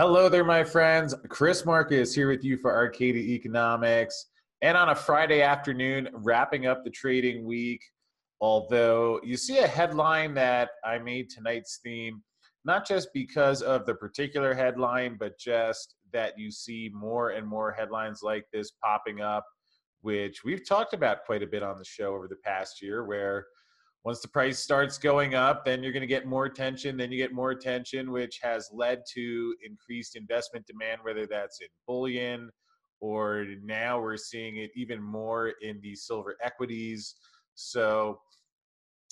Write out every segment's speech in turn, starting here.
Hello there, my friends. Chris Marcus here with you for Arcadia Economics. And on a Friday afternoon, wrapping up the trading week. Although you see a headline that I made tonight's theme, not just because of the particular headline, but just that you see more and more headlines like this popping up, which we've talked about quite a bit on the show over the past year, where once the price starts going up, then you're going to get more attention. Then you get more attention, which has led to increased investment demand, whether that's in bullion or now we're seeing it even more in the silver equities. So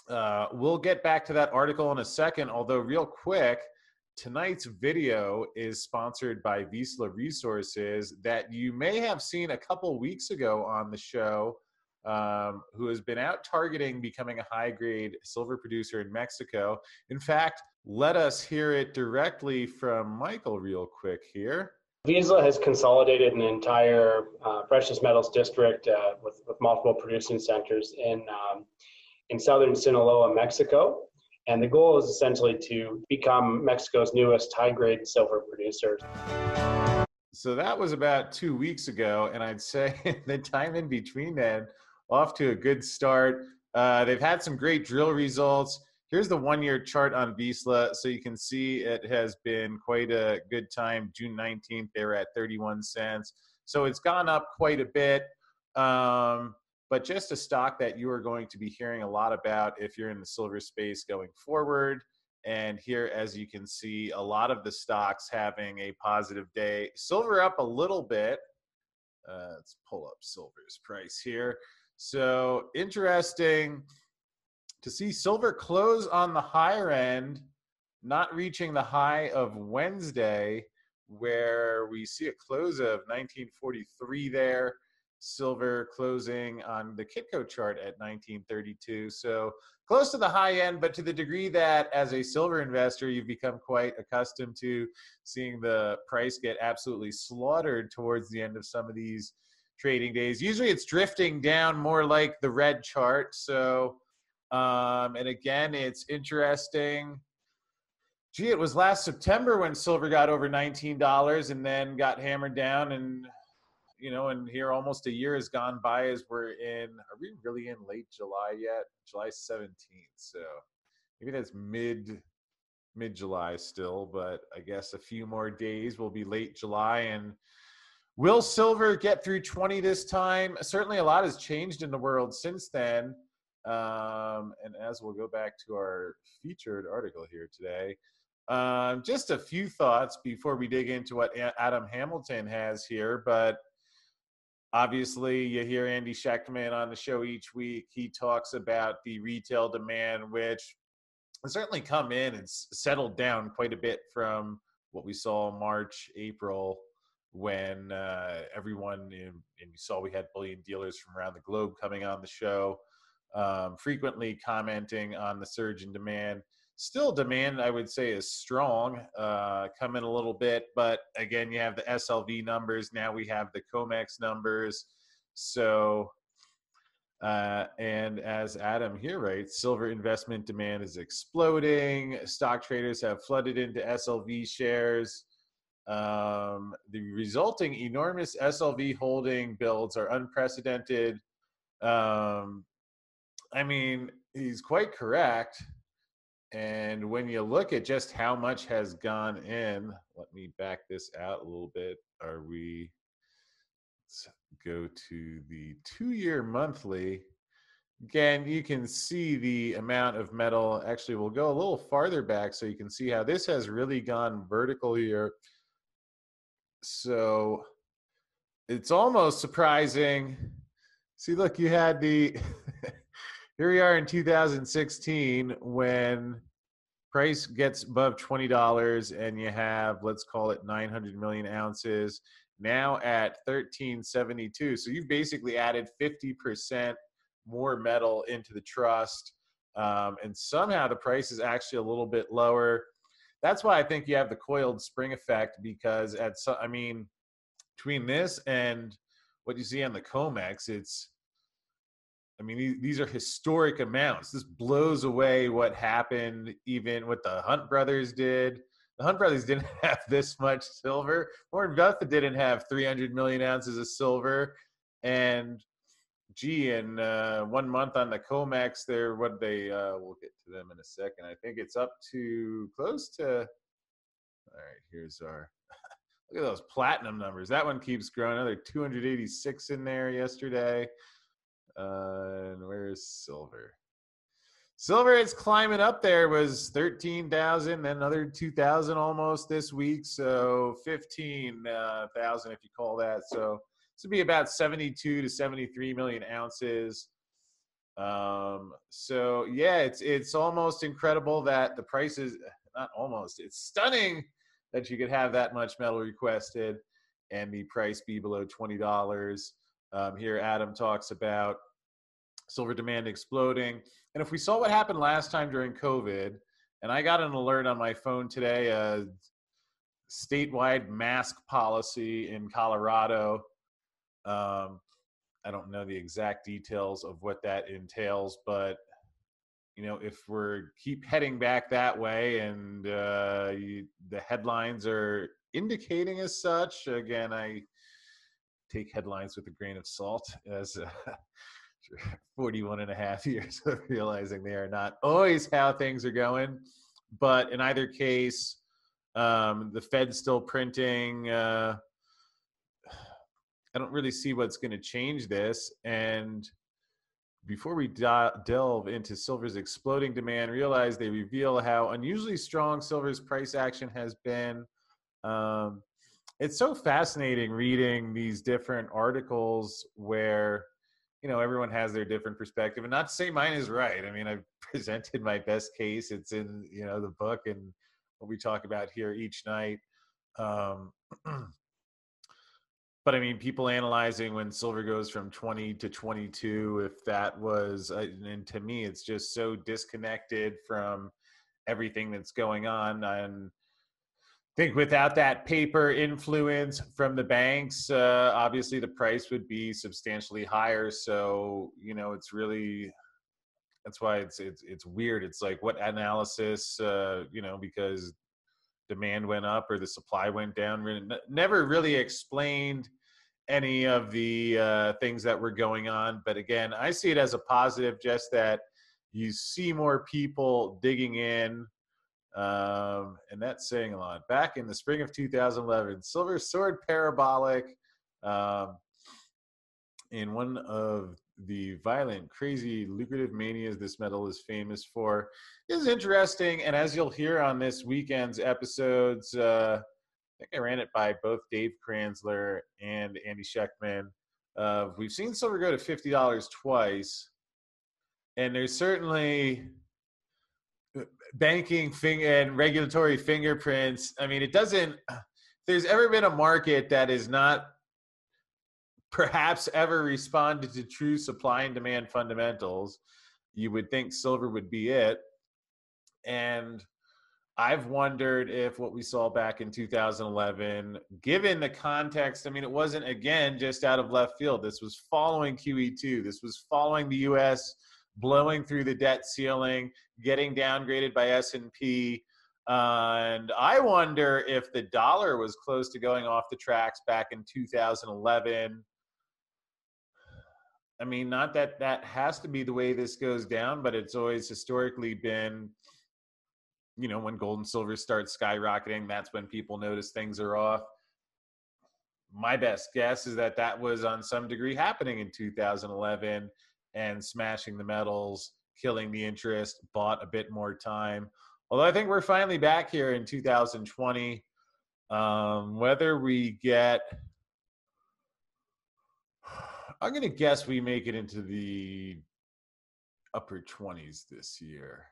uh, we'll get back to that article in a second. Although, real quick, tonight's video is sponsored by Vizsla Resources that you may have seen a couple weeks ago on the show um, who has been out targeting becoming a high grade silver producer in Mexico. In fact, let us hear it directly from Michael, real quick here. Vizsla has consolidated an entire uh, precious metals district uh, with, with, multiple producing centers in, um, in southern Sinaloa, Mexico. And the goal is essentially to become Mexico's newest high grade silver producer. So that was about two weeks ago. And I'd say the time in between then off to a good start. Uh, they've had some great drill results. Here's the one year chart on Vizsla. So you can see it has been quite a good time. June 19th, they were at 31 cents. So it's gone up quite a bit. Um, but just a stock that you are going to be hearing a lot about if you're in the silver space going forward. And here, as you can see, a lot of the stocks having a positive day. Silver up a little bit. Uh, let's pull up silver's price here. So interesting to see silver close on the higher end, not reaching the high of Wednesday, where we see a close of 1943 there. Silver closing on the Kitco chart at 1932. So close to the high end, but to the degree that as a silver investor, you've become quite accustomed to seeing the price get absolutely slaughtered towards the end of some of these trading days. Usually it's drifting down more like the red chart. So, um, and again, it's interesting. Gee, it was last September when silver got over $19 and then got hammered down. And, you know, and here almost a year has gone by as we're in, are we really in late July yet? July 17th. So maybe that's mid mid July still, but I guess a few more days will be late July and Will Silver get through 20 this time? Certainly, a lot has changed in the world since then. Um, and as we'll go back to our featured article here today, um, just a few thoughts before we dig into what Adam Hamilton has here. But obviously, you hear Andy Schectman on the show each week. He talks about the retail demand, which has certainly come in and settled down quite a bit from what we saw March, April when uh, everyone and you saw we had bullion dealers from around the globe coming on the show, um, frequently commenting on the surge in demand. Still, demand I would say is strong, uh, coming a little bit, but again, you have the SLV numbers. Now we have the COMEX numbers. So, uh, and as Adam here writes, silver investment demand is exploding. Stock traders have flooded into SLV shares. Um, the resulting enormous SLV holding builds are unprecedented. Um, I mean, he's quite correct. And when you look at just how much has gone in, let me back this out a little bit. Are we, let's go to the two year monthly. Again, you can see the amount of metal. Actually, we'll go a little farther back so you can see how this has really gone vertical here so it's almost surprising. See, look, you had the here we are in 2016 when price gets above $20 and you have let's call it 900 million ounces now at 1372 so you've basically added 50% more metal into the trust um, and somehow the price is actually a little bit lower that's why I think you have the coiled spring effect because at so, I mean, between this and what you see on the Comex, it's I mean, these are historic amounts. This blows away what happened, even what the Hunt brothers did. the Hunt brothers didn't have this much silver. Warren Buffett didn't have 300 million ounces of silver, and gee, in uh, one month on the COMEX, there what they uh, we'll get to them in a second. I think it's up to close to. All right, here's our. Look at those platinum numbers. That one keeps growing. Another 286 in there yesterday. Uh, and where's silver? Silver is climbing up there. Was 13,000, then another 2,000 almost this week. So 15,000 uh, if you call that. So this would be about 72 to 73 million ounces. Um, so yeah, it's it's almost incredible that the price is not almost it's stunning that you could have that much metal requested and the price be below twenty dollars. Um, here, Adam talks about silver demand exploding, and if we saw what happened last time during COVID, and I got an alert on my phone today, a statewide mask policy in Colorado um, I don't know the exact details of what that entails, but you know, if we're keep heading back that way, and uh, you, the headlines are indicating as such, again, I take headlines with a grain of salt as uh, 41 and a half years of realizing they are not always how things are going. But in either case, um, the Fed's still printing. Uh, I don't really see what's going to change this. And before we delve into silver's exploding demand, realize they reveal how unusually strong silver's price action has been. Um, it's so fascinating reading these different articles where you know everyone has their different perspective and not to say mine is right i mean i've presented my best case it's in you know the book and what we talk about here each night um, but I mean, people analyzing when silver goes from 20 to 22, if that was, uh, and to me, it's just so disconnected from everything that's going on. And I think without that paper influence from the banks, uh, obviously the price would be substantially higher. So, you know, it's really, that's why it's, it's, it's weird. It's like what analysis, uh, you know, because demand went up or the supply went down, never really explained any of the uh, things that were going on. But again, I see it as a positive, just that you see more people digging in. Um, and that's saying a lot. Back in the spring of 2011, Silver soared Parabolic, um, in one of the violent, crazy, lucrative manias this metal is famous for, is interesting. And as you'll hear on this weekend's episodes, uh, think I ran it by both Dave Kranzler and Andy Schectman. Uh, we've seen silver go to fifty dollars twice, and there's certainly uh, banking thing and regulatory fingerprints. I mean, it doesn't. there's ever been a market that is not perhaps ever responded to true supply and demand fundamentals, you would think silver would be it. And I've wondered if what we saw back in 2011, given the context, I mean, it wasn't again just out of left field. This was following QE2. This was following the U.S. blowing through the debt ceiling, getting downgraded by S&P. And I wonder if the dollar was close to going off the tracks back in 2011. I mean, not that that has to be the way this goes down, but it's always historically been – you know, when gold and silver starts skyrocketing, that's when people notice things are off. My best guess is that that was on some degree happening in 2011 and smashing the metals, killing the interest, bought a bit more time. Although I think we're finally back here in 2020. Um, whether we get, I'm going to guess we make it into the upper 20s this year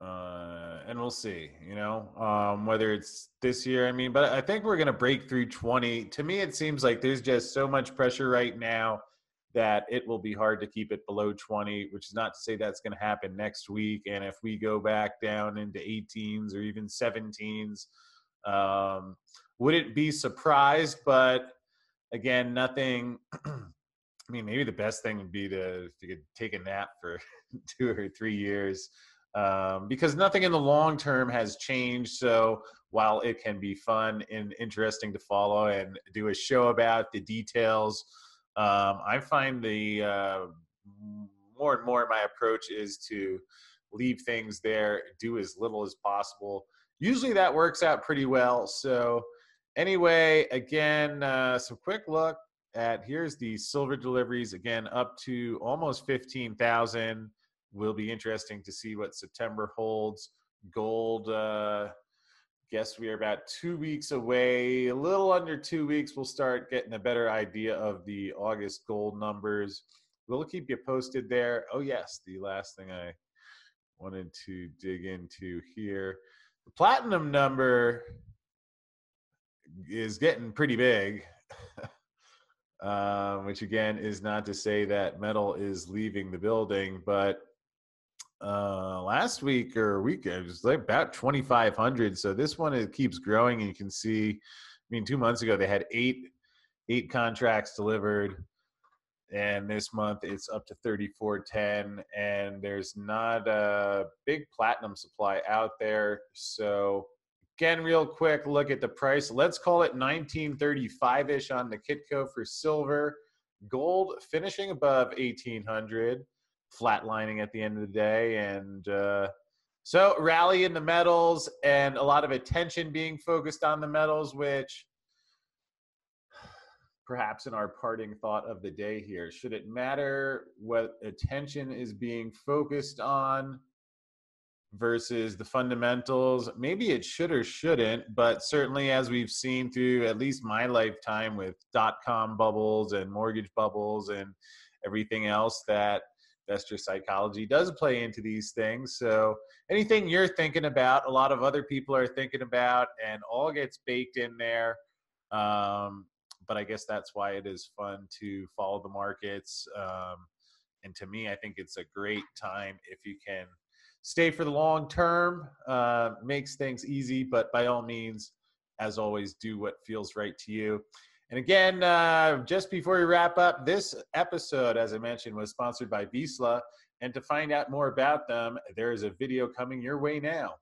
uh, and we'll see, you know, um, whether it's this year. I mean, but I think we're going to break through 20. To me, it seems like there's just so much pressure right now that it will be hard to keep it below 20, which is not to say that's going to happen next week. And if we go back down into 18s or even 17s, um, wouldn't be surprised. But again, nothing. I mean, maybe the best thing would be to, to take a nap for two or three years um, because nothing in the long term has changed. So while it can be fun and interesting to follow and do a show about the details, um, I find the uh, more and more my approach is to leave things there, do as little as possible. Usually that works out pretty well. So anyway, again, uh, some quick look at here's the silver deliveries again up to almost 15,000 will be interesting to see what September holds. Gold, uh, guess we are about two weeks away, a little under two weeks. We'll start getting a better idea of the August gold numbers. We'll keep you posted there. Oh, yes, the last thing I wanted to dig into here the platinum number is getting pretty big. um, which again is not to say that metal is leaving the building, but uh, last week or week it was like about 2,500. So this one it keeps growing, and you can see. I mean, two months ago they had eight eight contracts delivered, and this month it's up to 3410. And there's not a big platinum supply out there, so Again, real quick, look at the price. Let's call it 1935-ish on the Kitco for silver. Gold finishing above 1800, flatlining at the end of the day. And uh, so rally in the metals and a lot of attention being focused on the metals, which perhaps in our parting thought of the day here, should it matter what attention is being focused on? versus the fundamentals. Maybe it should or shouldn't, but certainly as we've seen through at least my lifetime with dot com bubbles and mortgage bubbles and everything else that investor psychology does play into these things. So anything you're thinking about, a lot of other people are thinking about, and all gets baked in there. Um, but I guess that's why it is fun to follow the markets. Um, and to me, I think it's a great time if you can stay for the long term uh, makes things easy, but by all means, as always, do what feels right to you. And again, uh, just before we wrap up, this episode, as I mentioned, was sponsored by Vizsla. And to find out more about them, there is a video coming your way now.